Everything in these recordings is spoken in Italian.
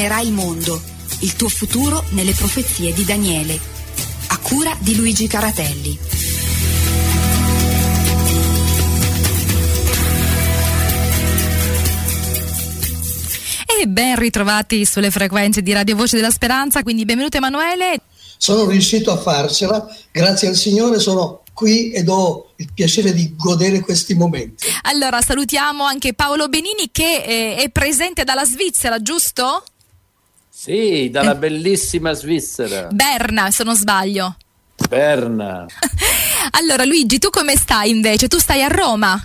dominerai il mondo, il tuo futuro nelle profezie di Daniele. A cura di Luigi Caratelli. E ben ritrovati sulle frequenze di Radio Voce della Speranza, quindi benvenuto Emanuele. Sono riuscito a farcela, grazie al Signore sono qui ed ho il piacere di godere questi momenti. Allora salutiamo anche Paolo Benini che eh, è presente dalla Svizzera, giusto? Sì, dalla eh. bellissima Svizzera. Berna, se non sbaglio. Berna. allora Luigi, tu come stai invece? Tu stai a Roma?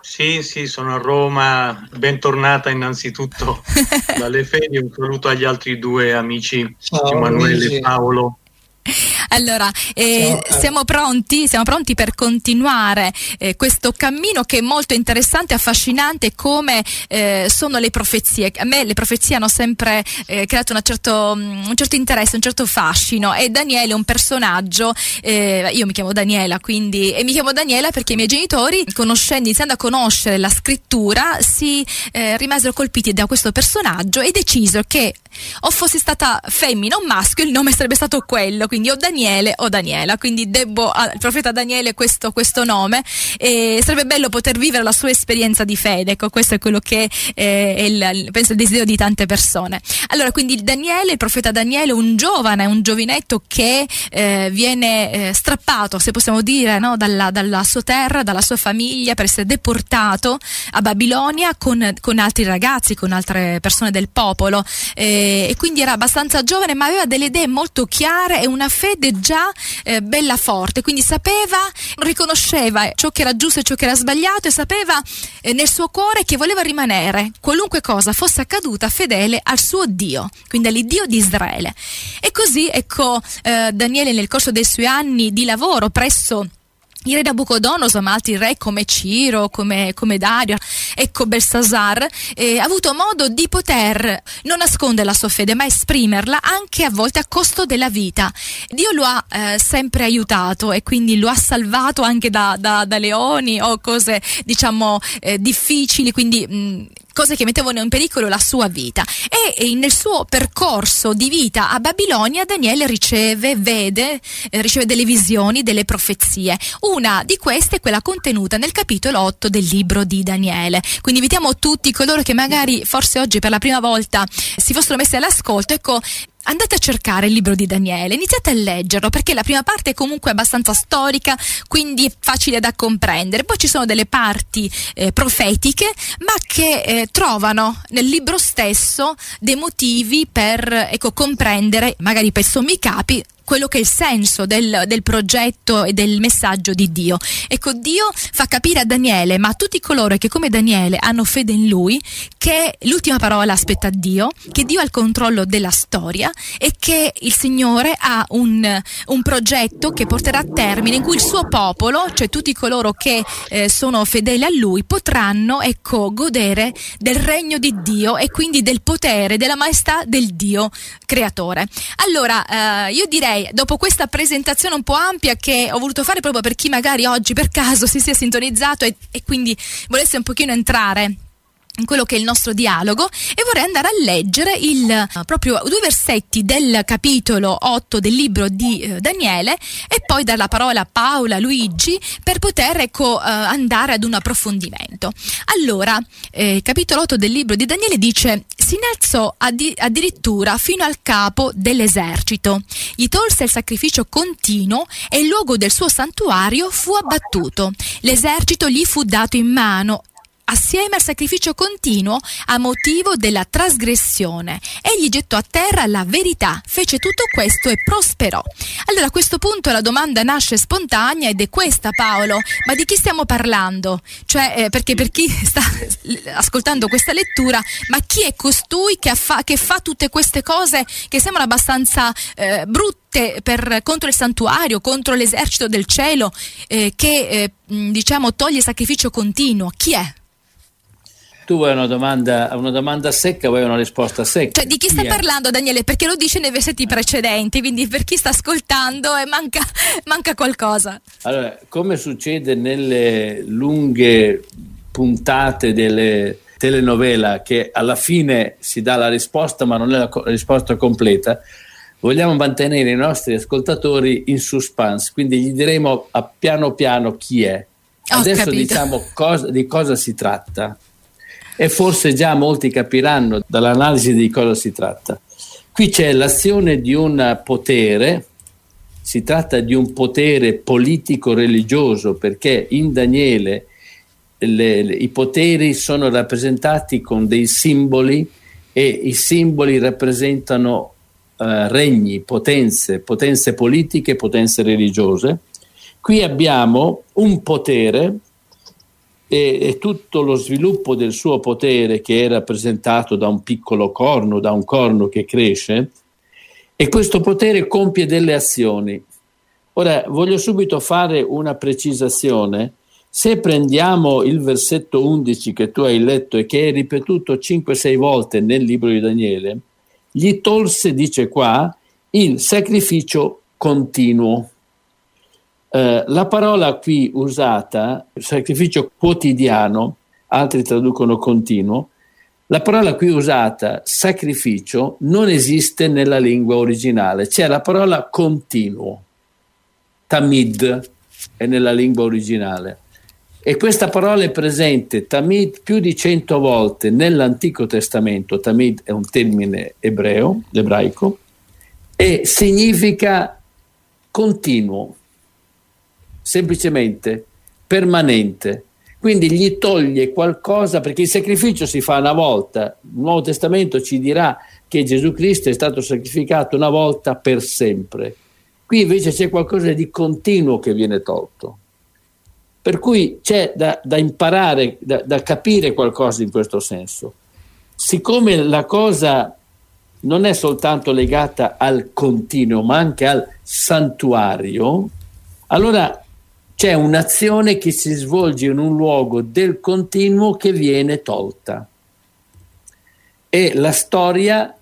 Sì, sì, sono a Roma, bentornata innanzitutto dalle ferie, un saluto agli altri due amici, Ciao, Emanuele e Paolo. Allora, eh, siamo, pronti, siamo pronti per continuare eh, questo cammino che è molto interessante, affascinante come eh, sono le profezie. A me le profezie hanno sempre eh, creato certo, mm, un certo interesse, un certo fascino. E Daniele è un personaggio, eh, io mi chiamo Daniela quindi, e mi chiamo Daniela perché i miei genitori, conoscendo, iniziando a conoscere la scrittura, si eh, rimasero colpiti da questo personaggio e decisero che o fossi stata femmina o maschio il nome sarebbe stato quello, quindi o Daniele o Daniela, quindi debbo al profeta Daniele questo, questo, nome e sarebbe bello poter vivere la sua esperienza di fede, ecco questo è quello che eh, è il, penso il desiderio di tante persone. Allora quindi Daniele, il profeta Daniele, un giovane, un giovinetto che eh, viene eh, strappato, se possiamo dire, no, dalla, dalla, sua terra, dalla sua famiglia per essere deportato a Babilonia con, con altri ragazzi, con altre persone del popolo. Eh, e quindi era abbastanza giovane ma aveva delle idee molto chiare e una fede già eh, bella forte, quindi sapeva, riconosceva ciò che era giusto e ciò che era sbagliato e sapeva eh, nel suo cuore che voleva rimanere, qualunque cosa fosse accaduta, fedele al suo Dio, quindi all'Iddio di Israele. E così ecco eh, Daniele nel corso dei suoi anni di lavoro presso il re Nabucodonosor, ma altri re come Ciro, come, come Dario, ecco Belsasar, eh, ha avuto modo di poter non nascondere la sua fede, ma esprimerla anche a volte a costo della vita. Dio lo ha eh, sempre aiutato e quindi lo ha salvato anche da, da, da leoni o cose diciamo eh, difficili, quindi mh, cose che mettevano in pericolo la sua vita. E, nel suo percorso di vita a Babilonia Daniele riceve, vede, eh, riceve delle visioni, delle profezie. Una di queste è quella contenuta nel capitolo 8 del libro di Daniele. Quindi invitiamo tutti coloro che magari forse oggi per la prima volta si fossero messi all'ascolto, ecco, andate a cercare il libro di Daniele, iniziate a leggerlo perché la prima parte è comunque abbastanza storica, quindi è facile da comprendere. Poi ci sono delle parti eh, profetiche, ma che eh, trovano nel libro stesso dei motivi per ecco, comprendere, magari per sommi capi, quello che è il senso del, del, progetto e del messaggio di Dio. Ecco, Dio fa capire a Daniele, ma a tutti coloro che come Daniele hanno fede in lui, che l'ultima parola aspetta a Dio, che Dio ha il controllo della storia e che il Signore ha un, un progetto che porterà a termine in cui il suo popolo, cioè tutti coloro che eh, sono fedeli a lui, potranno ecco, godere del regno di Dio e quindi del potere, della maestà del Dio creatore. Allora, eh, io direi dopo questa presentazione un po' ampia che ho voluto fare proprio per chi magari oggi per caso si sia sintonizzato e, e quindi volesse un pochino entrare quello che è il nostro dialogo e vorrei andare a leggere il, uh, proprio due versetti del capitolo 8 del libro di uh, Daniele e poi dare la parola a Paola, Luigi per poter ecco, uh, andare ad un approfondimento. Allora, eh, capitolo 8 del libro di Daniele dice si innalzò addi- addirittura fino al capo dell'esercito, gli tolse il sacrificio continuo e il luogo del suo santuario fu abbattuto. L'esercito gli fu dato in mano assieme al sacrificio continuo a motivo della trasgressione. Egli gettò a terra la verità, fece tutto questo e prosperò. Allora a questo punto la domanda nasce spontanea ed è questa Paolo, ma di chi stiamo parlando? Cioè, eh, perché per chi sta ascoltando questa lettura, ma chi è costui che fa, che fa tutte queste cose che sembrano abbastanza eh, brutte per, contro il santuario, contro l'esercito del cielo, eh, che eh, diciamo toglie sacrificio continuo? Chi è? Tu vuoi una domanda, una domanda secca, vuoi una risposta secca. Cioè, di chi sta parlando Daniele? Perché lo dice nei versetti precedenti, quindi per chi sta ascoltando eh, manca, manca qualcosa. Allora, come succede nelle lunghe puntate delle, telenovela che alla fine si dà la risposta ma non è la, co- la risposta completa, vogliamo mantenere i nostri ascoltatori in suspense, quindi gli diremo a piano piano chi è. Adesso diciamo cosa, di cosa si tratta e forse già molti capiranno dall'analisi di cosa si tratta. Qui c'è l'azione di un potere, si tratta di un potere politico-religioso perché in Daniele le, le, i poteri sono rappresentati con dei simboli e i simboli rappresentano uh, regni, potenze, potenze politiche, potenze religiose. Qui abbiamo un potere e, e, tutto lo sviluppo del suo potere che è rappresentato da un piccolo corno, da un corno che cresce, e questo potere compie delle azioni. Ora voglio subito fare una precisazione. Se prendiamo il versetto 11 che tu hai letto e che è ripetuto 5-6 volte nel libro di Daniele, gli tolse, dice qua, il sacrificio continuo. Eh, la parola qui usata, sacrificio quotidiano, altri traducono continuo, la parola qui usata, sacrificio, non esiste nella lingua originale, c'è la parola continuo, tamid è nella lingua originale. E questa parola è presente tamid più di cento volte nell'Antico Testamento, tamid è un termine ebreo, ebraico, e significa continuo, semplicemente permanente. Quindi gli toglie qualcosa perché il sacrificio si fa una volta. Il Nuovo Testamento ci dirà che Gesù Cristo è stato sacrificato una volta per sempre. Qui invece c'è qualcosa di continuo che viene tolto. Per cui c'è da, da imparare, da, da capire qualcosa in questo senso. Siccome la cosa non è soltanto legata al continuo, ma anche al santuario, allora c'è un'azione che si svolge in un luogo del continuo che viene tolta. E la storia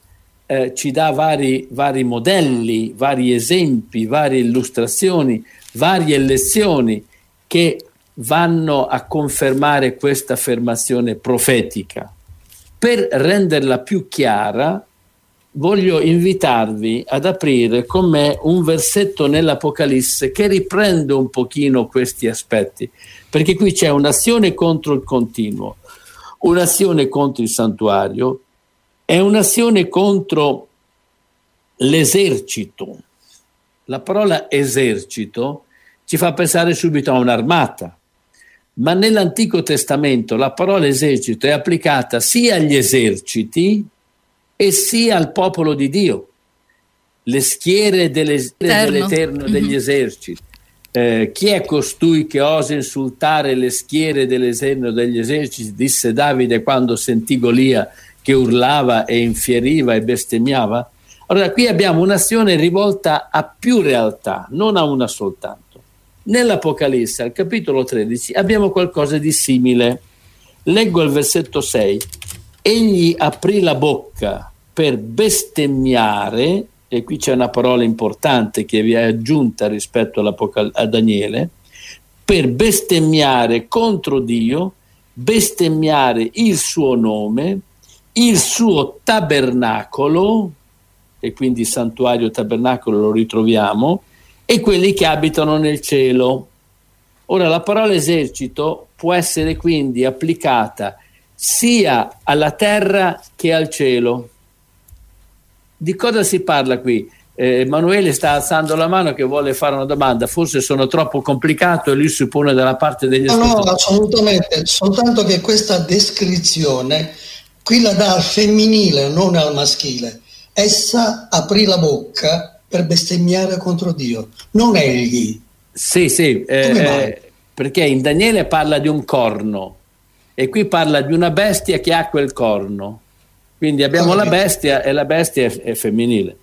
eh, ci dà vari, vari modelli, vari esempi, varie illustrazioni, varie lezioni che vanno a confermare questa affermazione profetica. Per renderla più chiara, voglio invitarvi ad aprire con me un versetto nell'Apocalisse che riprende un pochino questi aspetti, perché qui c'è un'azione contro il continuo, un'azione contro il santuario e un'azione contro l'esercito. La parola esercito ci fa pensare subito a un'armata, ma nell'Antico Testamento la parola esercito è applicata sia agli eserciti, e sia al popolo di Dio, le schiere delle, dell'Eterno degli mm-hmm. eserciti. Eh, chi è costui che osa insultare le schiere dell'Eterno degli eserciti? disse Davide quando sentì Golia che urlava e infieriva e bestemmiava. Allora qui abbiamo un'azione rivolta a più realtà, non a una soltanto. Nell'Apocalisse, al capitolo 13, abbiamo qualcosa di simile. Leggo il versetto 6 egli aprì la bocca per bestemmiare, e qui c'è una parola importante che vi è aggiunta rispetto a Daniele, per bestemmiare contro Dio, bestemmiare il suo nome, il suo tabernacolo, e quindi santuario tabernacolo lo ritroviamo, e quelli che abitano nel cielo. Ora la parola esercito può essere quindi applicata sia alla terra che al cielo. Di cosa si parla qui? Eh, Emanuele sta alzando la mano che vuole fare una domanda, forse sono troppo complicato e lui si pone dalla parte degli no, No, assolutamente, soltanto che questa descrizione qui la dà al femminile, non al maschile. Essa aprì la bocca per bestemmiare contro Dio, non egli. Sì, sì, eh, perché in Daniele parla di un corno, e qui parla di una bestia che ha quel corno. Quindi abbiamo la bestia e la bestia è, è femminile.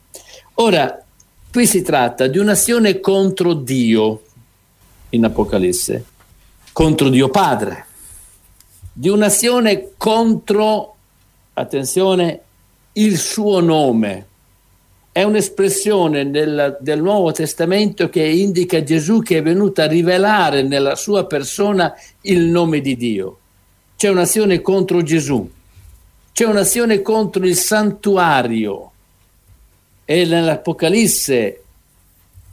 Ora, qui si tratta di un'azione contro Dio in Apocalisse, contro Dio Padre, di un'azione contro, attenzione, il suo nome. È un'espressione del, del Nuovo Testamento che indica Gesù che è venuto a rivelare nella sua persona il nome di Dio c'è un'azione contro Gesù, c'è un'azione contro il santuario. E nell'Apocalisse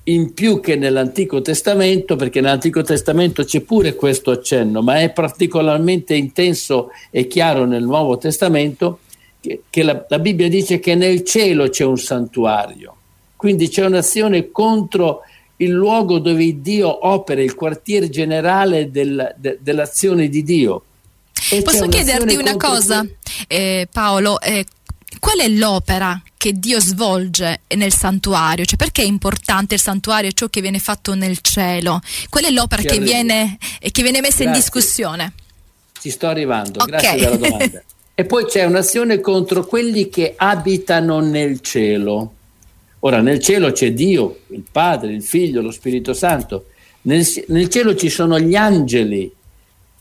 in più che nell'Antico Testamento, perché nell'Antico Testamento c'è pure questo accenno, ma è particolarmente intenso e chiaro nel Nuovo Testamento, che, che la, la, Bibbia dice che nel cielo c'è un santuario, quindi c'è un'azione contro il luogo dove Dio opera, il quartier generale del, de, dell'azione di Dio. E Posso chiederti una cosa, eh, Paolo? Eh, qual è l'opera che Dio svolge nel santuario? Cioè perché è importante il santuario e ciò che viene fatto nel cielo? Qual è l'opera che viene, che viene, messa Grazie. in discussione? Ci sto arrivando, okay. grazie della domanda. e poi c'è un'azione contro quelli che abitano nel cielo. Ora, nel cielo c'è Dio, il Padre, il Figlio, lo Spirito Santo. Nel, nel cielo ci sono gli angeli,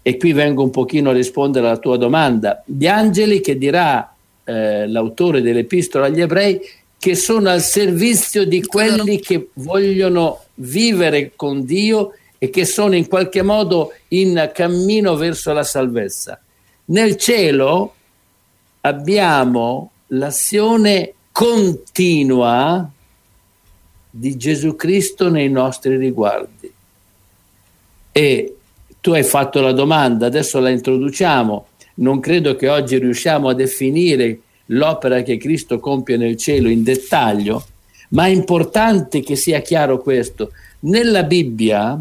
e qui vengo un pochino a rispondere alla tua domanda, gli angeli che dirà eh, l'autore dell'epistola agli ebrei che sono al servizio di quelli che vogliono vivere con Dio e che sono in qualche modo in cammino verso la salvezza. Nel cielo abbiamo l'azione continua di Gesù Cristo nei nostri riguardi. E tu hai fatto la domanda, adesso la introduciamo. Non credo che oggi riusciamo a definire l'opera che Cristo compie nel cielo in dettaglio, ma è importante che sia chiaro questo. Nella Bibbia,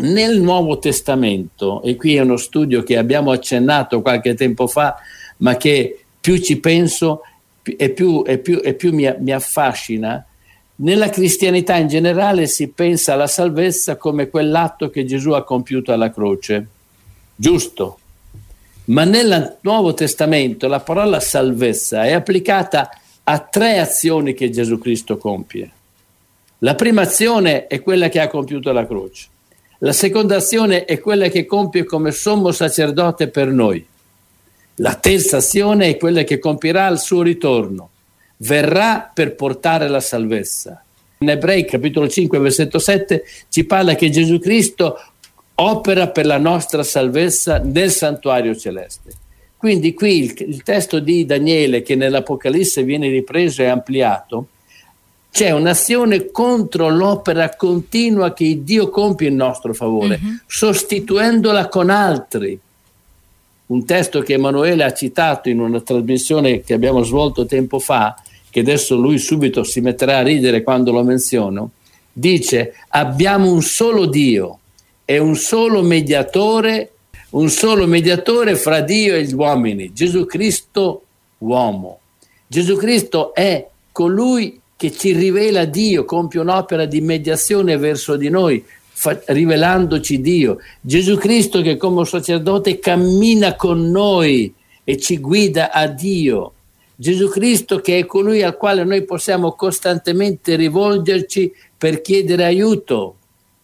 nel Nuovo Testamento, e qui è uno studio che abbiamo accennato qualche tempo fa, ma che più ci penso e più, più, più mi, mi affascina, nella cristianità in generale si pensa alla salvezza come quell'atto che Gesù ha compiuto alla croce, giusto? Ma nel Nuovo Testamento la parola salvezza è applicata a tre azioni che Gesù Cristo compie. La prima azione è quella che ha compiuto alla croce. La seconda azione è quella che compie come sommo sacerdote per noi. La terza azione è quella che compierà al suo ritorno. Verrà per portare la salvezza. In Ebrei capitolo 5 versetto 7 ci parla che Gesù Cristo opera per la nostra salvezza nel santuario celeste. Quindi qui il, il testo di Daniele che nell'Apocalisse viene ripreso e ampliato, c'è un'azione contro l'opera continua che Dio compie in nostro favore, uh-huh. sostituendola con altri un testo che Emanuele ha citato in una trasmissione che abbiamo svolto tempo fa, che adesso lui subito si metterà a ridere quando lo menziono, dice abbiamo un solo Dio e un solo mediatore, un solo mediatore fra Dio e gli uomini, Gesù Cristo uomo. Gesù Cristo è colui che ci rivela Dio, compie un'opera di mediazione verso di noi, fa, rivelandoci Dio. Gesù Cristo che come sacerdote cammina con noi e ci guida a Dio. Gesù Cristo che è colui al quale noi possiamo costantemente rivolgerci per chiedere aiuto.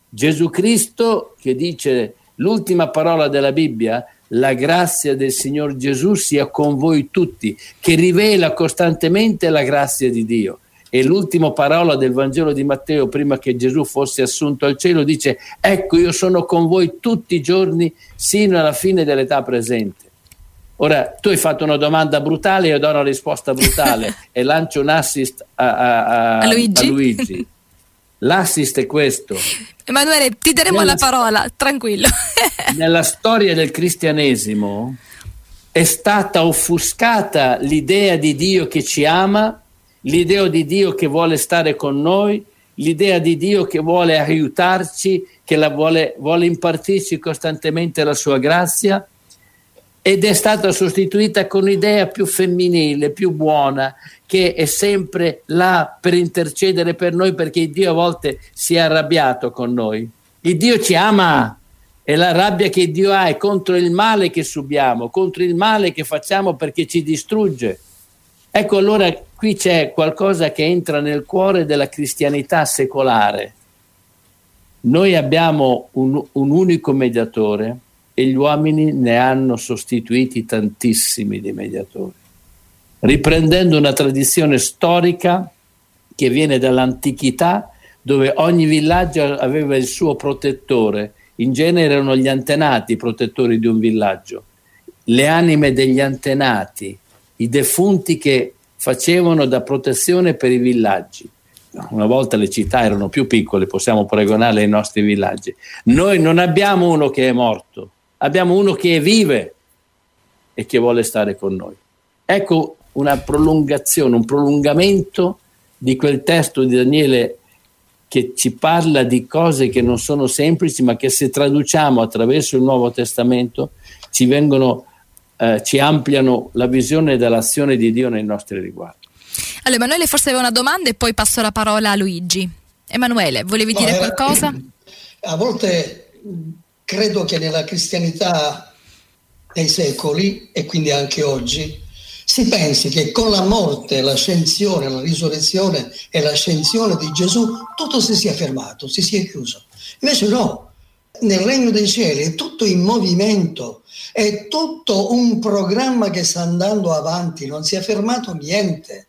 Gesù Cristo che dice l'ultima parola della Bibbia, la grazia del Signor Gesù sia con voi tutti, che rivela costantemente la grazia di Dio. E l'ultima parola del Vangelo di Matteo, prima che Gesù fosse assunto al cielo, dice, ecco io sono con voi tutti i giorni sino alla fine dell'età presente. Ora, tu hai fatto una domanda brutale, io do una risposta brutale e lancio un assist a, a, a, a Luigi. Luigi. L'assist è questo. Emanuele, ti daremo nella, la parola, tranquillo. nella storia del cristianesimo è stata offuscata l'idea di Dio che ci ama l'idea di Dio che vuole stare con noi, l'idea di Dio che vuole aiutarci, che vuole, vuole impartirci costantemente la sua grazia ed è stata sostituita con un'idea più femminile, più buona, che è sempre là per intercedere per noi perché Dio a volte si è arrabbiato con noi. Il Dio ci ama e la rabbia che Dio ha è contro il male che subiamo, contro il male che facciamo perché ci distrugge. Ecco allora qui c'è qualcosa che entra nel cuore della cristianità secolare. Noi abbiamo un, un unico mediatore e gli uomini ne hanno sostituiti tantissimi di mediatori, riprendendo una tradizione storica che viene dall'antichità dove ogni villaggio aveva il suo protettore, in genere erano gli antenati i protettori di un villaggio le anime degli antenati, i defunti che facevano da protezione per i villaggi. Una volta le città erano più piccole, possiamo paragonarle ai nostri villaggi. Noi non abbiamo uno che è morto, abbiamo uno che vive e che vuole stare con noi. Ecco una prolungazione, un prolungamento di quel testo di Daniele che ci parla di cose che non sono semplici, ma che se traduciamo attraverso il Nuovo Testamento ci vengono eh, ci ampliano la visione dell'azione di Dio nei nostri riguardi. Allora, Emanuele forse aveva una domanda e poi passo la parola a Luigi. Emanuele, volevi no, dire era, qualcosa? A volte credo che nella cristianità dei secoli e quindi anche oggi si pensi che con la morte, l'ascensione, la risurrezione e l'ascensione di Gesù tutto si sia fermato, si sia chiuso. Invece no, nel regno dei cieli è tutto in movimento, è tutto un programma che sta andando avanti, non si è fermato niente.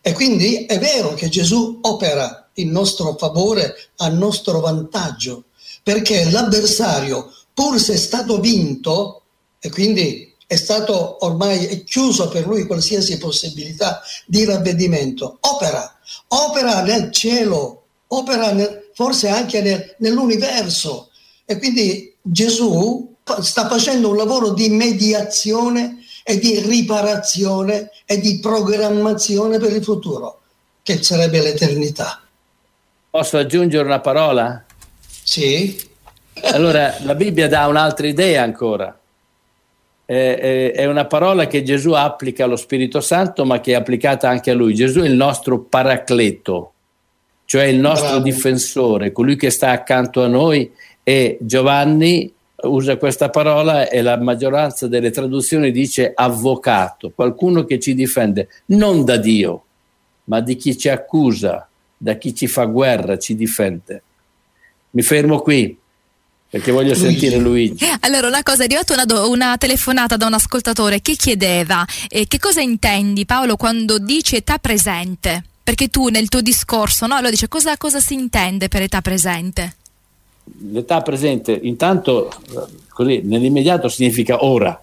E quindi è vero che Gesù opera in nostro favore, a nostro vantaggio, perché l'avversario, pur se è stato vinto, e quindi è stato ormai è chiuso per lui qualsiasi possibilità di ravvedimento. Opera, opera nel cielo, opera nel, forse anche nel, nell'universo. E quindi Gesù sta facendo un lavoro di mediazione e di riparazione e di programmazione per il futuro, che sarebbe l'eternità. Posso aggiungere una parola? Sì. Allora, la Bibbia dà un'altra idea ancora eh, è una parola che Gesù applica allo Spirito Santo, ma che è applicata anche a lui. Gesù è il nostro paracleto, cioè il nostro Bravo. difensore, colui che sta accanto a noi e Giovanni usa questa parola e la maggioranza delle traduzioni dice avvocato, qualcuno che ci difende non da Dio, ma di chi ci accusa, da chi ci fa guerra, ci difende. Mi fermo qui perché voglio sentire Luigi. Allora, una cosa, è arrivata una, una, telefonata da un ascoltatore che chiedeva eh, che cosa intendi Paolo quando dici età presente? Perché tu nel tuo discorso, no? Allora dice cosa, cosa si intende per età presente? L'età presente, intanto, così, nell'immediato significa ora.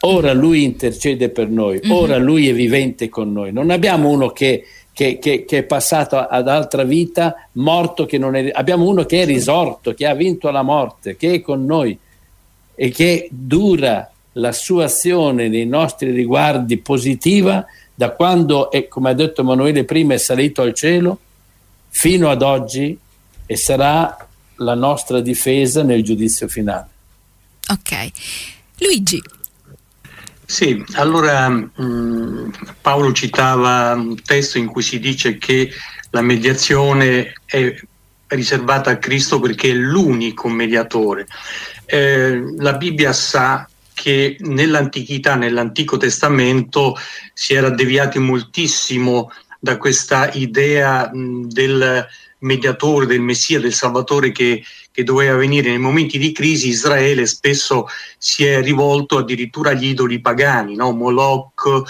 Ora lui intercede per noi, mm-hmm. ora lui è vivente con noi. Non abbiamo uno che che, che, che, è passato ad altra vita, morto che non è... Abbiamo uno che è risorto, che ha vinto la morte, che è con noi e che dura la sua azione nei nostri riguardi positiva da quando, è, come ha detto Emanuele prima, è salito al cielo fino ad oggi e sarà la nostra difesa nel giudizio finale. Ok. Luigi, sì, allora mh, mm, Paolo citava un testo in cui si dice che la mediazione è riservata a Cristo perché è l'unico mediatore. Eh, la Bibbia sa che nell'antichità, nell'Antico Testamento, si era deviati moltissimo da questa idea mh, del mediatore, del Messia, del Salvatore che, che, doveva venire nei momenti di crisi, Israele spesso si è rivolto addirittura agli idoli pagani, no? Moloch,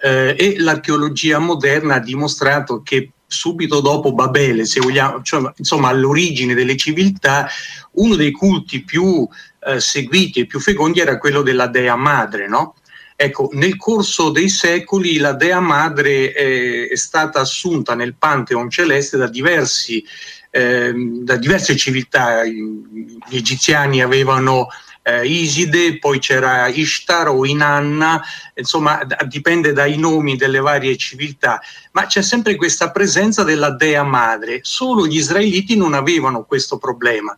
eh, e l'archeologia moderna ha dimostrato che subito dopo Babele, se vogliamo, cioè, insomma all'origine delle civiltà, uno dei culti più eh, seguiti e più fecondi era quello della dea madre, no? Ecco, nel corso dei secoli la Dea Madre è, è stata assunta nel Pantheon celeste da, diversi, eh, da diverse civiltà. Gli egiziani avevano eh, Iside, poi c'era Ishtar o Inanna, insomma dipende dai nomi delle varie civiltà, ma c'è sempre questa presenza della Dea Madre. Solo gli israeliti non avevano questo problema,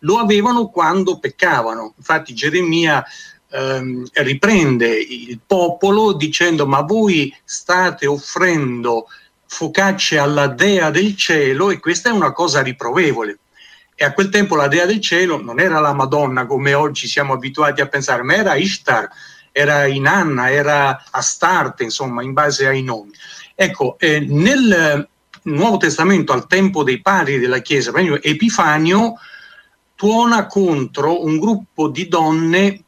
lo avevano quando peccavano. Infatti Geremia ehm, riprende il popolo dicendo ma voi state offrendo focacce alla dea del cielo e questa è una cosa riprovevole. E a quel tempo la dea del cielo non era la Madonna come oggi siamo abituati a pensare, ma era Ishtar, era Inanna, era Astarte, insomma, in base ai nomi. Ecco, eh, nel Nuovo Testamento, al tempo dei padri della Chiesa, Epifanio tuona contro un gruppo di donne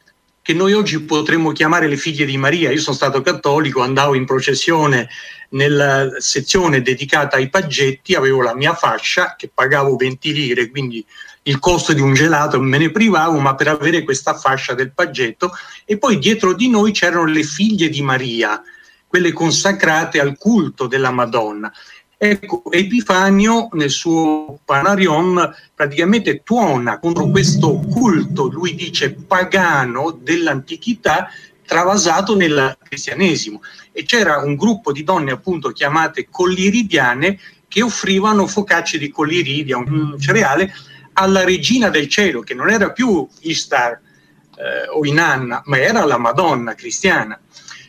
che noi oggi potremmo chiamare le figlie di Maria. Io sono stato cattolico, andavo in processione nella sezione dedicata ai paggetti, avevo la mia fascia che pagavo 20 lire, quindi il costo di un gelato me ne privavo, ma per avere questa fascia del paggetto. E poi dietro di noi c'erano le figlie di Maria, quelle consacrate al culto della Madonna. Ecco, Epifanio nel suo Panarion praticamente tuona contro questo culto, lui dice pagano dell'antichità travasato nel cristianesimo. E c'era un gruppo di donne appunto chiamate colliridiane che offrivano focacce di colliridia, un cereale, alla regina del cielo che non era più Istar eh, o Inanna ma era la Madonna cristiana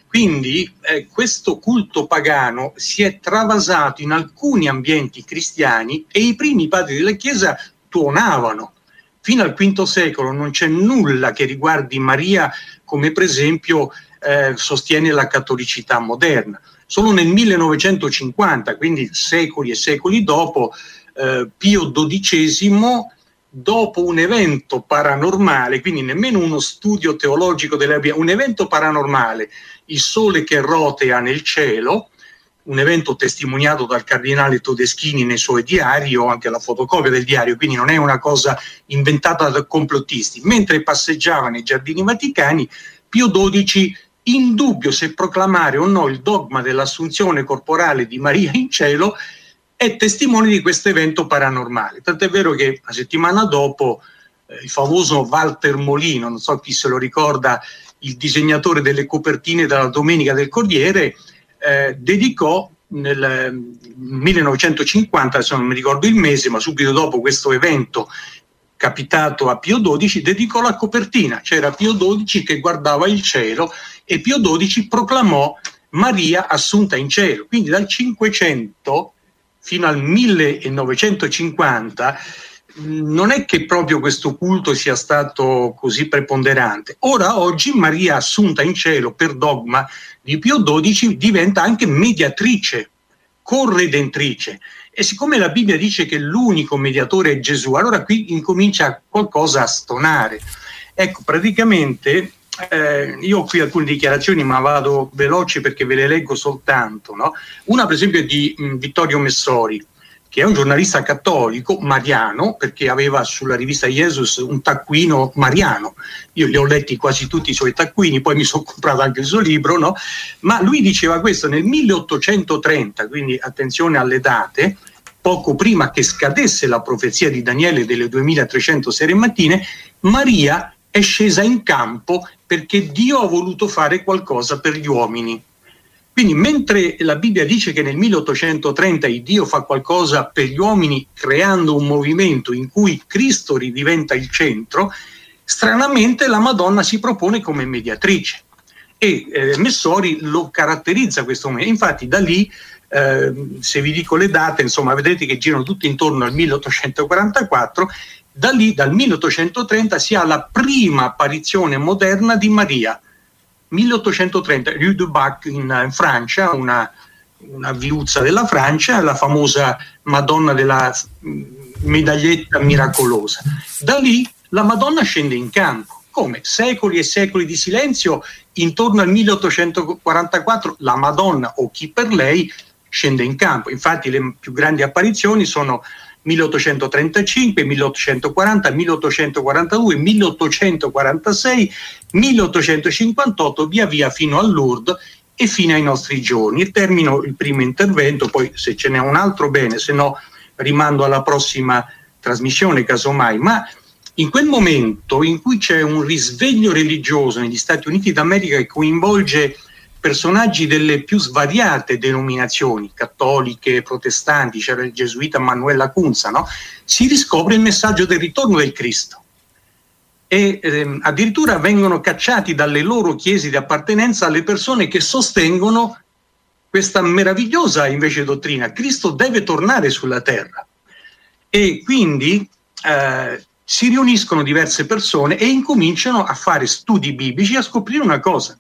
quindi eh, questo culto pagano si è travasato in alcuni ambienti cristiani e i primi padri della Chiesa tuonavano. Fino al V secolo non c'è nulla che riguardi Maria come per esempio eh, sostiene la cattolicità moderna. Solo nel 1950, quindi secoli e secoli dopo, eh, Pio XII dopo un evento paranormale, quindi nemmeno uno studio teologico della un evento paranormale il sole che rotea nel cielo, un evento testimoniato dal cardinale Todeschini nei suoi diari o anche la fotocopia del diario, quindi non è una cosa inventata da complottisti. Mentre passeggiava nei giardini vaticani, Pio XII, in dubbio se proclamare o no il dogma dell'assunzione corporale di Maria in cielo, è testimone di questo evento paranormale. Tant'è vero che la settimana dopo eh, il famoso Walter Molino, non so chi se lo ricorda, il disegnatore delle copertine della Domenica del Corriere, eh, dedicò nel 1950, adesso non mi ricordo il mese, ma subito dopo questo evento capitato a Pio XII, dedicò la copertina. C'era Pio XII che guardava il cielo e Pio XII proclamò Maria assunta in cielo. Quindi dal 500 fino al 1950 non è che proprio questo culto sia stato così preponderante. Ora, oggi, Maria assunta in cielo per dogma di Pio XII diventa anche mediatrice, corredentrice. E siccome la Bibbia dice che l'unico mediatore è Gesù, allora qui incomincia qualcosa a stonare. Ecco, praticamente eh, io ho qui alcune dichiarazioni, ma vado veloci perché ve le leggo soltanto. No? Una, per esempio, di mh, Vittorio Messori che è un giornalista cattolico mariano, perché aveva sulla rivista Jesus un taccuino mariano. Io li ho letti quasi tutti i suoi taccuini, poi mi sono comprato anche il suo libro, no? Ma lui diceva questo nel 1830, quindi attenzione alle date, poco prima che scadesse la profezia di Daniele delle 2300 sere mattine, Maria è scesa in campo perché Dio ha voluto fare qualcosa per gli uomini. Quindi mentre la Bibbia dice che nel 1830 il Dio fa qualcosa per gli uomini creando un movimento in cui Cristo ridiventa il centro, stranamente la Madonna si propone come mediatrice e eh, Messori lo caratterizza questo momento. Infatti da lì, eh, se vi dico le date, insomma vedete che girano tutte intorno al 1844, da lì dal 1830 si ha la prima apparizione moderna di Maria 1830, Rue du Bac in, in Francia, una, una, viuzza della Francia, la famosa Madonna della mm, medaglietta miracolosa. Da lì la Madonna scende in campo. Come? Secoli e secoli di silenzio, intorno al 1844 la Madonna o chi per lei scende in campo. Infatti le più grandi apparizioni sono 1835, 1840, 1842, 1846, 1858, via via fino al Lourdes e fino ai nostri giorni. termino il primo intervento, poi se ce n'è un altro bene, se no rimando alla prossima trasmissione casomai, ma in quel momento in cui c'è un risveglio religioso negli Stati Uniti d'America che coinvolge personaggi delle più svariate denominazioni, cattoliche, protestanti, c'era il gesuita Manuela Cunza, no? si riscopre il messaggio del ritorno del Cristo. E ehm, addirittura vengono cacciati dalle loro chiese di appartenenza le persone che sostengono questa meravigliosa invece dottrina. Cristo deve tornare sulla terra. E quindi eh, si riuniscono diverse persone e incominciano a fare studi biblici, a scoprire una cosa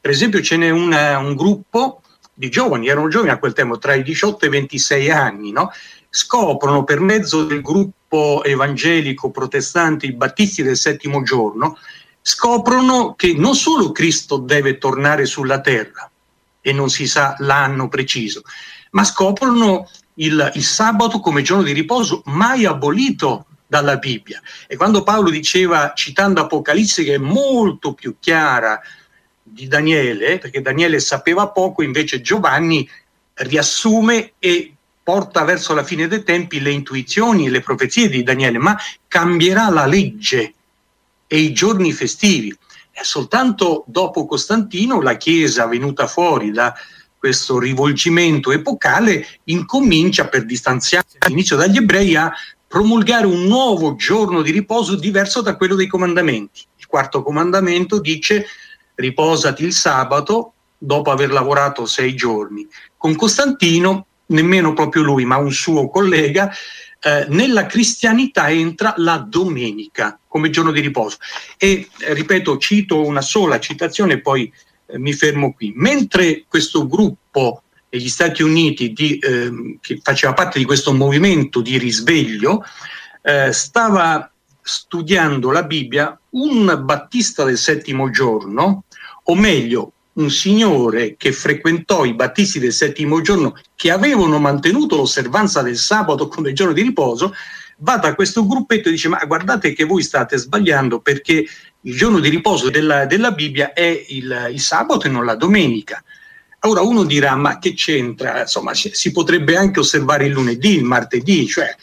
per esempio ce n'è una, un gruppo di giovani, erano giovani a quel tempo, tra i 18 e i 26 anni, no? scoprono per mezzo del gruppo evangelico protestante i Battisti del settimo giorno, scoprono che non solo Cristo deve tornare sulla terra, e non si sa l'anno preciso, ma scoprono il, il sabato come giorno di riposo mai abolito dalla Bibbia. E quando Paolo diceva, citando Apocalisse, che è molto più chiara di Daniele, perché Daniele sapeva poco, invece Giovanni riassume e porta verso la fine dei tempi le intuizioni e le profezie di Daniele, ma cambierà la legge e i giorni festivi. È soltanto dopo Costantino la Chiesa venuta fuori da questo rivolgimento epocale incomincia per distanziarsi all'inizio dagli ebrei a promulgare un nuovo giorno di riposo diverso da quello dei comandamenti. Il quarto comandamento dice riposati il sabato dopo aver lavorato sei giorni. Con Costantino, nemmeno proprio lui, ma un suo collega, eh, nella cristianità entra la domenica come giorno di riposo. E eh, ripeto, cito una sola citazione e poi eh, mi fermo qui. Mentre questo gruppo negli Stati Uniti di, ehm, che faceva parte di questo movimento di risveglio, eh, stava studiando la Bibbia un battista del settimo giorno, o meglio, un signore che frequentò i battisti del settimo giorno che avevano mantenuto l'osservanza del sabato come giorno di riposo, va da questo gruppetto e dice ma guardate che voi state sbagliando perché il giorno di riposo della, della Bibbia è il, il, sabato e non la domenica. Ora uno dirà ma che c'entra? Insomma si potrebbe anche osservare il lunedì, il martedì, cioè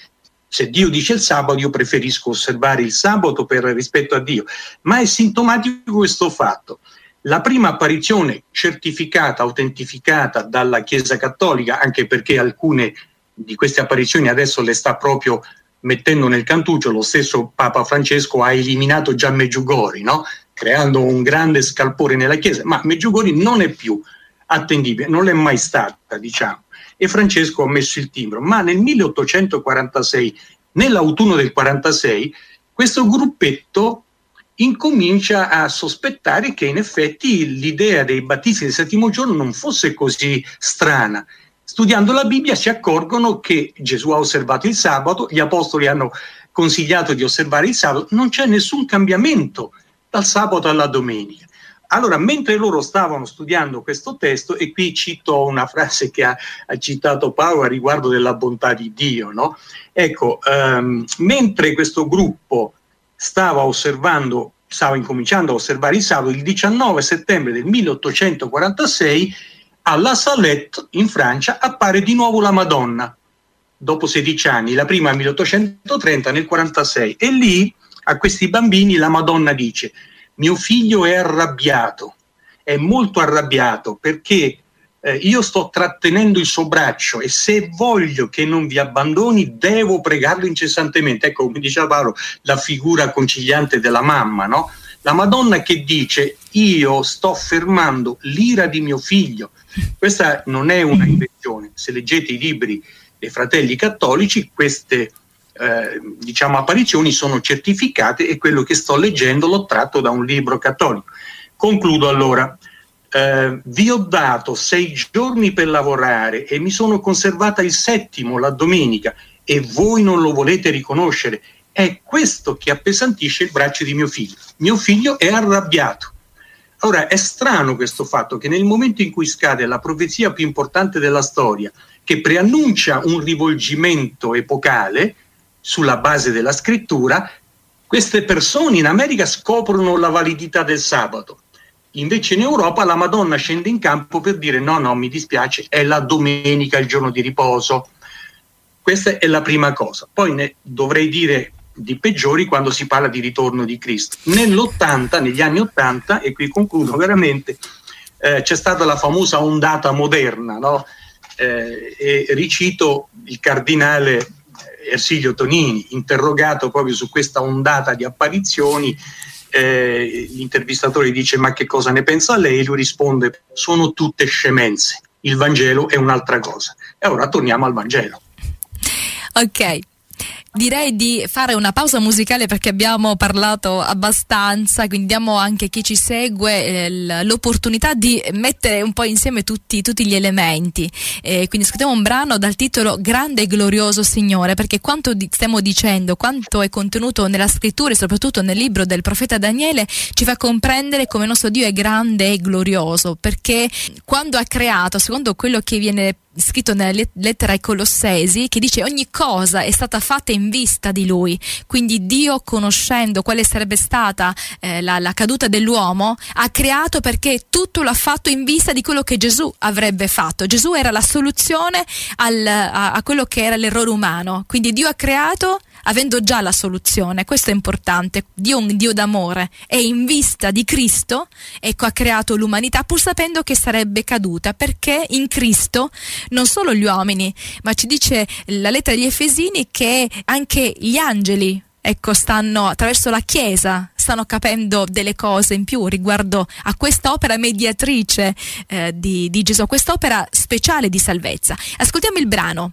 se Dio dice il sabato io preferisco osservare il sabato per rispetto a Dio, ma è sintomatico questo fatto la prima apparizione certificata, autentificata dalla Chiesa Cattolica, anche perché alcune di queste apparizioni adesso le sta proprio mettendo nel cantuccio, lo stesso Papa Francesco ha eliminato già Meggiugori, no? creando un grande scalpore nella Chiesa, ma Meggiugori non è più attendibile, non l'è mai stata, diciamo. E Francesco ha messo il timbro, ma nel 1846, nell'autunno del 46, questo gruppetto incomincia a sospettare che in effetti l'idea dei battisti del settimo giorno non fosse così strana. Studiando la Bibbia si accorgono che Gesù ha osservato il sabato, gli apostoli hanno consigliato di osservare il sabato, non c'è nessun cambiamento dal sabato alla domenica. Allora, mentre loro stavano studiando questo testo, e qui cito una frase che ha, ha citato Paolo a riguardo della bontà di Dio, no? Ecco, um, mentre questo gruppo stava osservando, stava incominciando a osservare il sabato il 19 settembre del 1846 alla Salette in Francia appare di nuovo la Madonna dopo 16 anni, la prima nel 1830 nel 46 e lì a questi bambini la Madonna dice mio figlio è arrabbiato, è molto arrabbiato perché eh, io sto trattenendo il suo braccio e se voglio che non vi abbandoni devo pregarlo incessantemente. Ecco, come diceva Paolo, la figura conciliante della mamma, no? La Madonna che dice io sto fermando l'ira di mio figlio. Questa non è una invenzione. Se leggete i libri dei fratelli cattolici, queste eh, diciamo, apparizioni sono certificate e quello che sto leggendo l'ho tratto da un libro cattolico. Concludo allora eh, vi ho dato sei giorni per lavorare e mi sono conservata il settimo, la domenica, e voi non lo volete riconoscere. È questo che appesantisce il braccio di mio figlio. Mio figlio è arrabbiato. Ora, è strano questo fatto che nel momento in cui scade la profezia più importante della storia, che preannuncia un rivolgimento epocale sulla base della scrittura, queste persone in America scoprono la validità del sabato Invece in Europa la Madonna scende in campo per dire no, no, mi dispiace, è la domenica, il giorno di riposo. Questa è la prima cosa. Poi ne dovrei dire di peggiori quando si parla di ritorno di Cristo. Nell'80, negli anni 80, e qui concludo veramente, eh, c'è stata la famosa ondata moderna, no? eh, e ricito il cardinale Ersilio Tonini, interrogato proprio su questa ondata di apparizioni, eh, l'intervistatore dice ma che cosa ne pensa lei? Lui risponde sono tutte scemenze, il Vangelo è un'altra cosa. E ora torniamo al Vangelo. Ok, direi di fare una pausa musicale perché abbiamo parlato abbastanza, quindi diamo anche a chi ci segue eh, l'opportunità di mettere un po' insieme tutti, tutti gli elementi. Eh, quindi ascoltiamo un brano dal titolo Grande e glorioso Signore, perché quanto di, stiamo dicendo, quanto è contenuto nella scrittura e soprattutto nel libro del profeta Daniele, ci fa comprendere come il nostro Dio è grande e glorioso, perché quando ha creato, secondo quello che viene scritto nella lettera ai Colossesi che dice ogni cosa è stata fatta in vista di lui, quindi Dio conoscendo quale sarebbe stata eh, la, la, caduta dell'uomo ha creato perché tutto l'ha fatto in vista di quello che Gesù avrebbe fatto. Gesù era la soluzione al, a, a quello che era l'errore umano, quindi Dio ha creato avendo già la soluzione, questo è importante, Dio è un Dio d'amore e in vista di Cristo ecco, ha creato l'umanità pur sapendo che sarebbe caduta perché in Cristo non solo gli uomini, ma ci dice la lettera agli Efesini che anche gli angeli ecco, stanno attraverso la Chiesa, stanno capendo delle cose in più riguardo a questa opera mediatrice eh, di, di Gesù, quest'opera speciale di salvezza. Ascoltiamo il brano.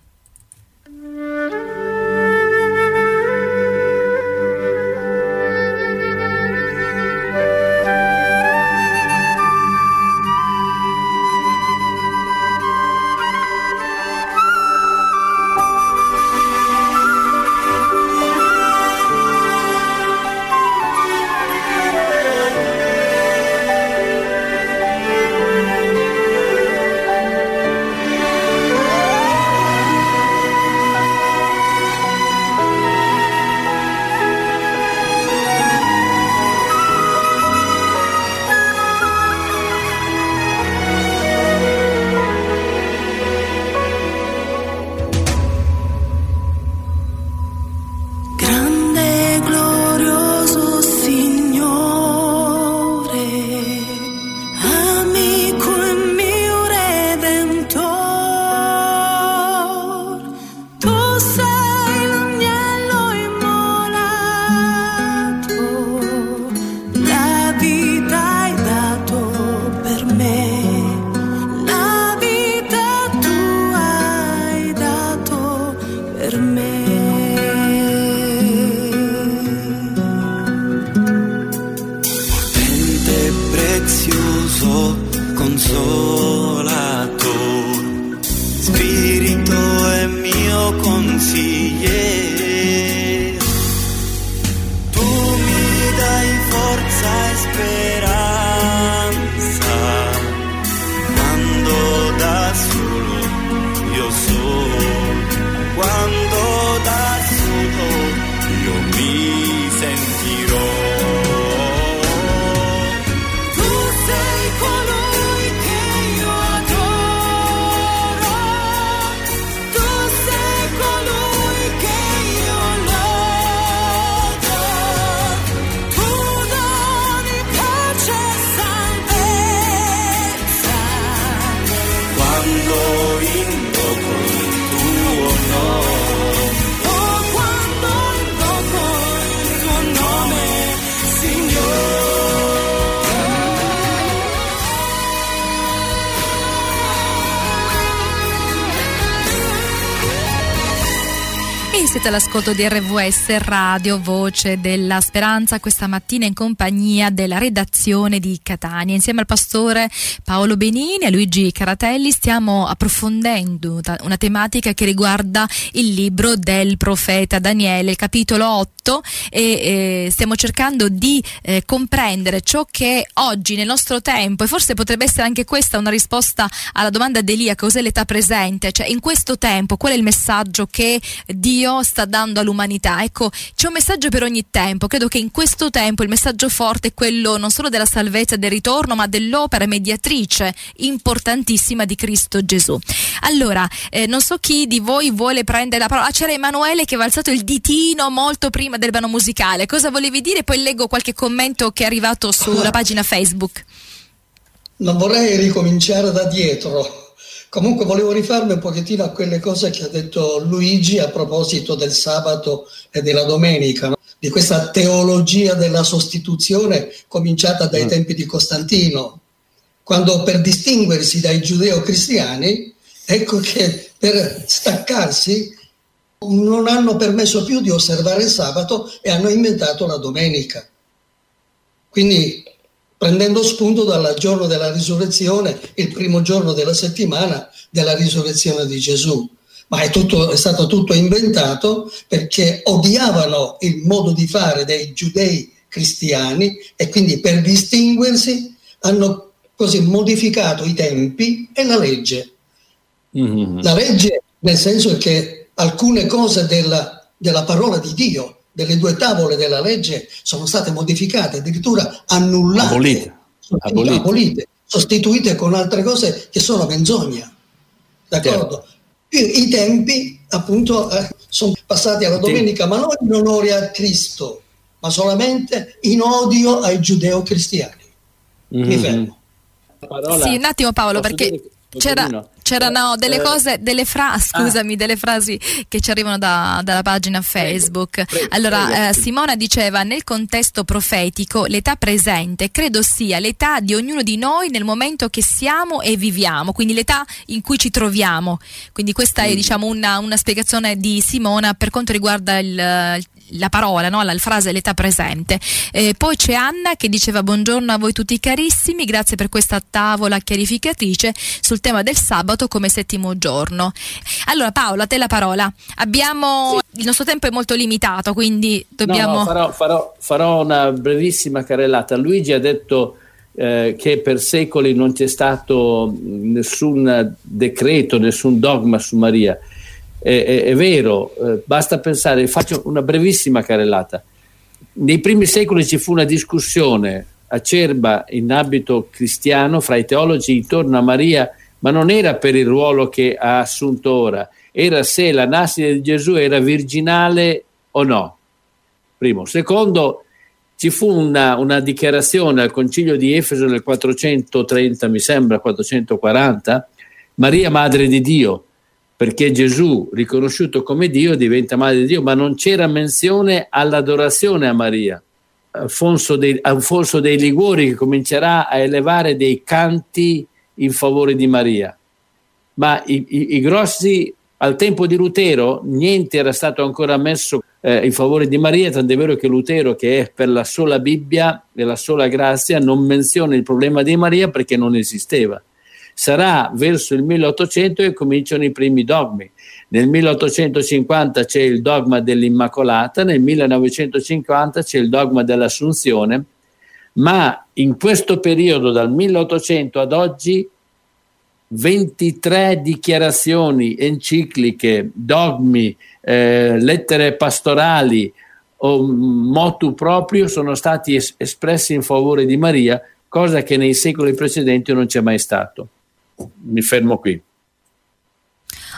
Siete all'ascolto di RVS Radio Voce della Speranza questa mattina in compagnia della redazione di Catania. Insieme al pastore Paolo Benini e Luigi Caratelli stiamo approfondendo una tematica che riguarda il libro del profeta Daniele, capitolo 8 e eh, stiamo cercando di eh, comprendere ciò che oggi nel nostro tempo e forse potrebbe essere anche questa una risposta alla domanda di Elia, cos'è l'età presente? Cioè in questo tempo qual è il messaggio che Dio sta dando all'umanità. Ecco, c'è un messaggio per ogni tempo. Credo che in questo tempo il messaggio forte è quello non solo della salvezza e del ritorno, ma dell'opera mediatrice importantissima di Cristo Gesù. Allora, eh, non so chi di voi vuole prendere la parola. Ah, c'era Emanuele che aveva alzato il ditino molto prima del brano musicale. Cosa volevi dire? Poi leggo qualche commento che è arrivato sulla pagina Facebook. Non vorrei ricominciare da dietro Comunque volevo rifarmi un pochettino a quelle cose che ha detto Luigi a proposito del sabato e della domenica, no? di questa teologia della sostituzione cominciata dai mm. tempi di Costantino, quando per distinguersi dai giudeo-cristiani, ecco che per staccarsi non hanno permesso più di osservare il sabato e hanno inventato la domenica. Quindi prendendo spunto dal giorno della risurrezione, il primo giorno della settimana della risurrezione di Gesù. Ma è, tutto, è stato tutto inventato perché odiavano il modo di fare dei giudei cristiani e quindi per distinguersi hanno così modificato i tempi e la legge. Mm-hmm. La legge nel senso che alcune cose della, della parola di Dio, delle due tavole della legge, sono state modificate, addirittura annullate, abolite, abolite. abolite sostituite con altre cose che sono menzogna. D'accordo? Certo. I tempi appunto eh, sono passati alla domenica, ma non in onore a Cristo, ma solamente in odio ai giudeo-cristiani. Mm-hmm. Mi fermo. Parola, sì, un attimo Paolo, perché dire, c'era, c'erano delle eh, cose, delle frasi, ah. scusami, ah. delle frasi che ci arrivano da, dalla pagina Facebook. Prego, prego, allora, prego. Eh, Simona diceva: nel contesto profetico, l'età presente credo sia l'età di ognuno di noi nel momento che siamo e viviamo, quindi l'età in cui ci troviamo. Quindi questa mm. è diciamo una, una, spiegazione di Simona per quanto riguarda il, il la parola, no? la frase l'età presente. Eh, poi c'è Anna che diceva buongiorno a voi tutti carissimi, grazie per questa tavola chiarificatrice sul tema del sabato come settimo giorno. Allora Paolo, a te la parola. Abbiamo sì. il nostro tempo è molto limitato, quindi dobbiamo no, no, farò, farò, farò, una brevissima carrellata. Luigi ha detto eh, che per secoli non c'è stato nessun decreto, nessun dogma su Maria è, è, è vero, eh, basta pensare, faccio una brevissima carrellata. Nei primi secoli ci fu una discussione acerba in abito cristiano fra i teologi intorno a Maria, ma non era per il ruolo che ha assunto ora, era se la nascita di Gesù era virginale o no. Primo. Secondo, ci fu una, una, dichiarazione al concilio di Efeso nel 430, mi sembra 440, Maria Madre di Dio, perché Gesù, riconosciuto come Dio, diventa madre di Dio, ma non c'era menzione all'adorazione a Maria. Alfonso dei, Alfonso dei Liguori che comincerà a elevare dei canti in favore di Maria. Ma i, i, i grossi, al tempo di Lutero, niente era stato ancora messo eh, in favore di Maria, tant'è vero che Lutero, che è per la sola Bibbia e la sola grazia, non menziona il problema di Maria perché non esisteva. Sarà verso il 1800 che cominciano i primi dogmi. Nel 1850 c'è il dogma dell'Immacolata, nel 1950 c'è il dogma dell'Assunzione, ma in questo periodo, dal 1800 ad oggi, 23 dichiarazioni encicliche, dogmi, eh, lettere pastorali o motu proprio sono stati es- espressi in favore di Maria, cosa che nei secoli precedenti non c'è mai stato mi fermo qui.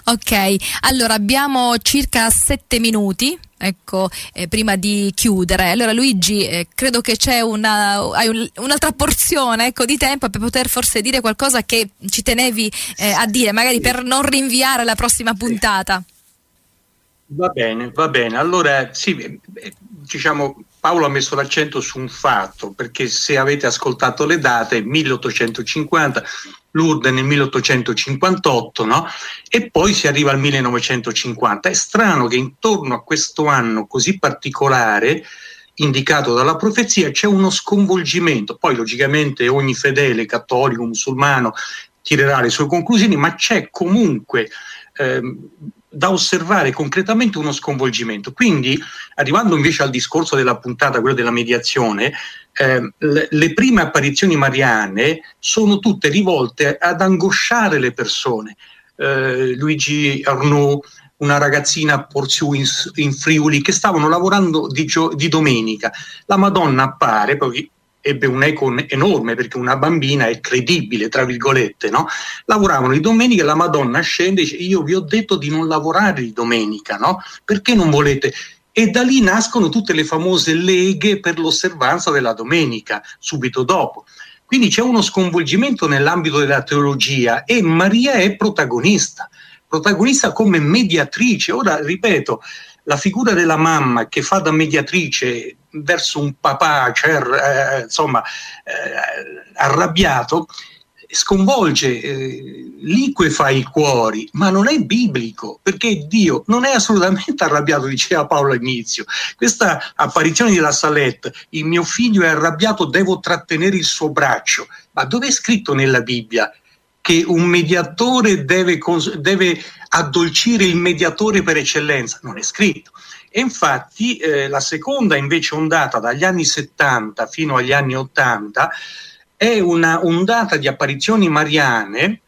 Ok, allora abbiamo circa sette minuti. Ecco, eh, prima di chiudere, allora Luigi, eh, credo che c'è una, un, un'altra porzione ecco, di tempo per poter forse dire qualcosa che ci tenevi eh, a dire, magari per non rinviare la prossima puntata. Va bene, va bene. Allora, sì, eh, diciamo, Paolo ha messo l'accento su un fatto, perché se avete ascoltato le date, 1850, Lourdes nel 1858, no? E poi si arriva al 1950. È strano che intorno a questo anno così particolare, indicato dalla profezia, c'è uno sconvolgimento. Poi, logicamente, ogni fedele, cattolico, musulmano, tirerà le sue conclusioni, ma c'è comunque ehm, da osservare concretamente uno sconvolgimento. Quindi, arrivando invece al discorso della puntata, quello della mediazione, eh, le, prime apparizioni mariane sono tutte rivolte ad angosciare le persone. Eh, Luigi Arnaud, una ragazzina a Porziù in, in, Friuli, che stavano lavorando di, gio- di domenica. La Madonna appare, poi ebbe un eco enorme perché una bambina è credibile, tra virgolette, no? Lavoravano di domenica e la Madonna scende e dice io vi ho detto di non lavorare di domenica, no? Perché non volete? E da lì nascono tutte le famose leghe per l'osservanza della domenica, subito dopo. Quindi c'è uno sconvolgimento nell'ambito della teologia e Maria è protagonista, protagonista come mediatrice. Ora, ripeto, la figura della mamma che fa da mediatrice verso un papà cioè, eh, insomma, eh, arrabbiato sconvolge, eh, liquefa i cuori, ma non è biblico, perché Dio non è assolutamente arrabbiato, diceva Paolo all'inizio. Questa apparizione della Salette, il mio figlio è arrabbiato, devo trattenere il suo braccio, ma dove è scritto nella Bibbia che un mediatore deve, deve addolcire il mediatore per eccellenza? Non è scritto. E infatti eh, la seconda invece ondata dagli anni 70 fino agli anni 80 è una ondata di apparizioni mariane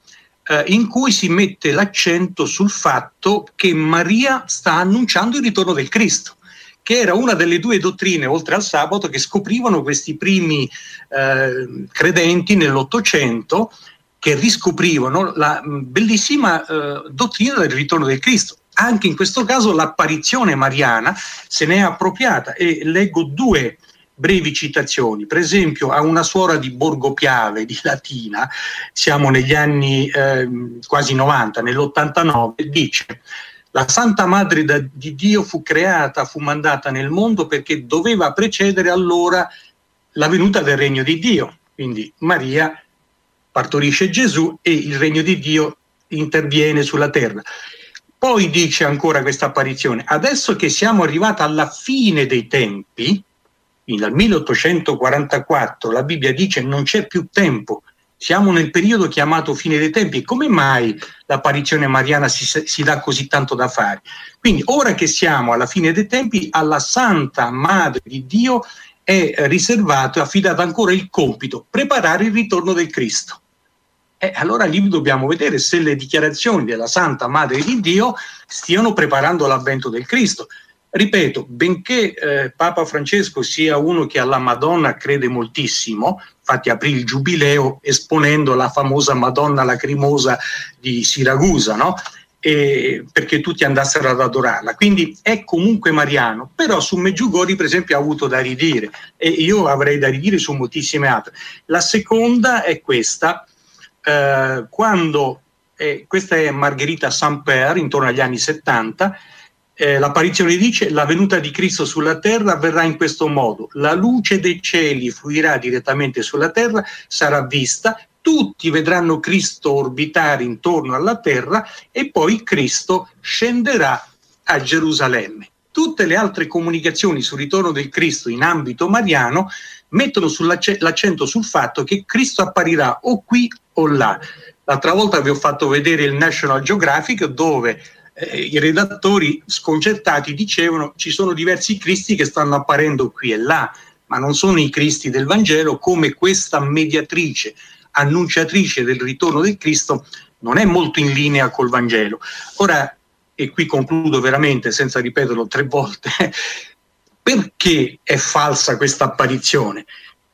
eh, in cui si mette l'accento sul fatto che Maria sta annunciando il ritorno del Cristo che era una delle due dottrine, oltre al sabato, che scoprivano questi primi eh, credenti nell'Ottocento, che riscoprivano la bellissima eh, dottrina del ritorno del Cristo. Anche in questo caso l'apparizione mariana se ne è appropriata e leggo due brevi citazioni. Per esempio, a una suora di Borgo Piave di Latina, siamo negli anni eh, quasi 90, nell'89, dice la Santa Madre di Dio fu creata, fu mandata nel mondo perché doveva precedere allora la venuta del regno di Dio. Quindi Maria partorisce Gesù e il regno di Dio interviene sulla terra. Poi dice ancora questa apparizione, adesso che siamo arrivati alla fine dei tempi, dal 1844 la Bibbia dice non c'è più tempo, siamo nel periodo chiamato fine dei tempi. Come mai l'apparizione mariana si, si, dà così tanto da fare? Quindi, ora che siamo alla fine dei tempi, alla Santa Madre di Dio è riservato e affidato ancora il compito, preparare il ritorno del Cristo. E allora lì dobbiamo vedere se le dichiarazioni della Santa Madre di Dio stiano preparando l'avvento del Cristo. Ripeto, benché eh, Papa Francesco sia uno che alla Madonna crede moltissimo, infatti aprì il giubileo esponendo la famosa Madonna lacrimosa di Siracusa, no? E perché tutti andassero ad adorarla. Quindi è comunque mariano, però su Meggiugori per esempio ha avuto da ridire e io avrei da ridire su moltissime altre. La seconda è questa, eh, quando, eh, questa è Margherita Samper intorno agli anni 70, eh, l'apparizione dice la venuta di Cristo sulla terra avverrà in questo modo, la luce dei cieli fluirà direttamente sulla terra, sarà vista, tutti vedranno Cristo orbitare intorno alla terra e poi Cristo scenderà a Gerusalemme. Tutte le altre comunicazioni sul ritorno del Cristo in ambito mariano mettono l'accento sul fatto che Cristo apparirà o qui o là. L'altra volta vi ho fatto vedere il National Geographic dove eh, i redattori sconcertati dicevano ci sono diversi Cristi che stanno apparendo qui e là, ma non sono i Cristi del Vangelo come questa mediatrice, annunciatrice del ritorno del Cristo, non è molto in linea col Vangelo. Ora, e qui concludo veramente senza ripeterlo tre volte, perché è falsa questa apparizione?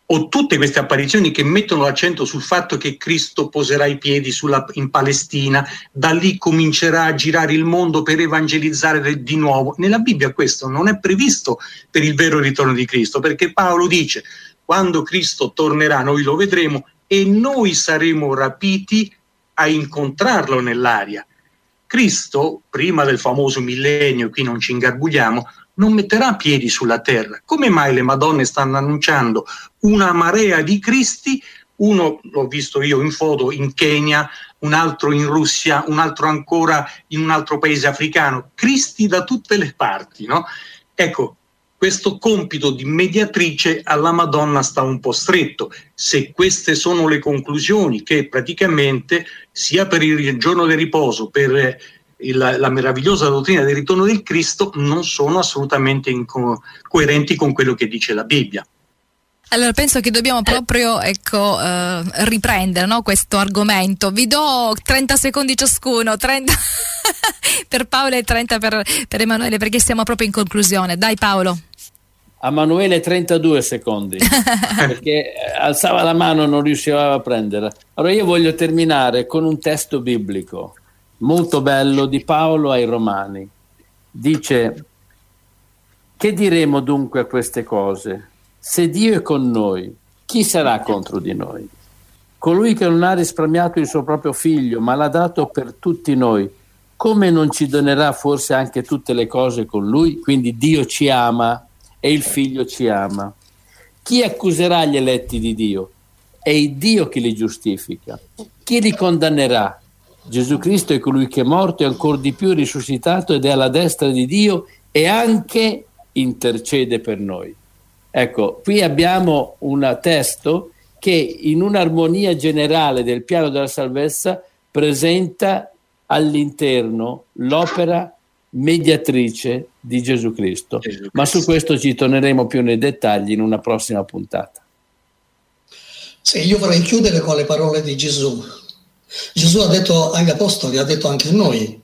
o tutte queste apparizioni che mettono l'accento sul fatto che Cristo poserà i piedi sulla, in Palestina, da lì comincerà a girare il mondo per evangelizzare di nuovo. Nella Bibbia questo non è previsto per il vero ritorno di Cristo, perché Paolo dice quando Cristo tornerà noi lo vedremo e noi saremo rapiti a incontrarlo nell'aria. Cristo, prima del famoso millennio, qui non ci ingarbugliamo, non metterà piedi sulla terra. Come mai le Madonne stanno annunciando una marea di Cristi? Uno l'ho visto io in foto in Kenya, un altro in Russia, un altro ancora in un altro paese africano, Cristi da tutte le parti, no? Ecco, questo compito di mediatrice alla Madonna sta un po' stretto. Se queste sono le conclusioni che praticamente sia per il giorno del riposo, per il, la meravigliosa dottrina del ritorno del Cristo non sono assolutamente co- coerenti con quello che dice la Bibbia. Allora penso che dobbiamo proprio ecco, eh, riprendere no, questo argomento. Vi do 30 secondi ciascuno, 30 per Paolo e 30 per, per Emanuele perché siamo proprio in conclusione. Dai Paolo. A Emanuele 32 secondi perché alzava la mano e non riusciva a prenderla. Allora io voglio terminare con un testo biblico molto bello di Paolo ai Romani. Dice, che diremo dunque a queste cose? Se Dio è con noi, chi sarà contro di noi? Colui che non ha risparmiato il suo proprio figlio, ma l'ha dato per tutti noi, come non ci donerà forse anche tutte le cose con lui? Quindi Dio ci ama e il figlio ci ama. Chi accuserà gli eletti di Dio? È il Dio che li giustifica. Chi li condannerà? Gesù Cristo è colui che è morto e ancora di più risuscitato ed è alla destra di Dio e anche intercede per noi. Ecco, qui abbiamo un testo che in un'armonia generale del piano della salvezza presenta all'interno l'opera mediatrice di Gesù Cristo. Gesù Cristo. Ma su questo ci torneremo più nei dettagli in una prossima puntata. Sì, io vorrei chiudere con le parole di Gesù Gesù ha detto agli apostoli, ha detto anche a noi,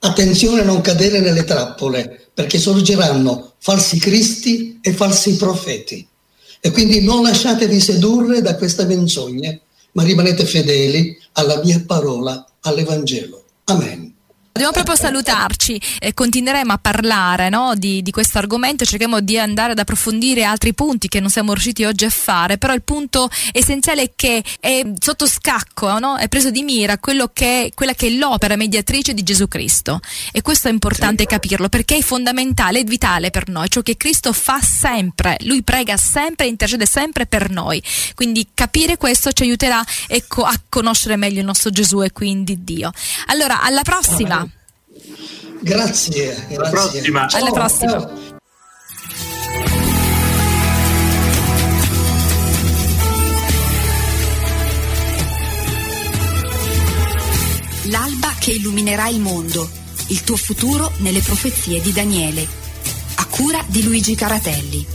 attenzione a non cadere nelle trappole, perché sorgeranno falsi cristi e falsi profeti. E quindi non lasciatevi sedurre da queste menzogne, ma rimanete fedeli alla mia parola, all'Evangelo. Amen. Dobbiamo proprio salutarci, eh, continueremo a parlare no, di, di, questo argomento, cerchiamo di andare ad approfondire altri punti che non siamo riusciti oggi a fare, però il punto essenziale è che è sotto scacco, no? è preso di mira che, quella che è l'opera mediatrice di Gesù Cristo e questo è importante capirlo perché è fondamentale, è vitale per noi, ciò che Cristo fa sempre, lui prega sempre, intercede sempre per noi, quindi capire questo ci aiuterà ecco, a conoscere meglio il nostro Gesù e quindi Dio. Allora, alla prossima! Grazie, grazie. Alla prossima. Alla prossima. L'alba che illuminerà il mondo, il tuo futuro nelle profezie di Daniele. A cura di Luigi Caratelli.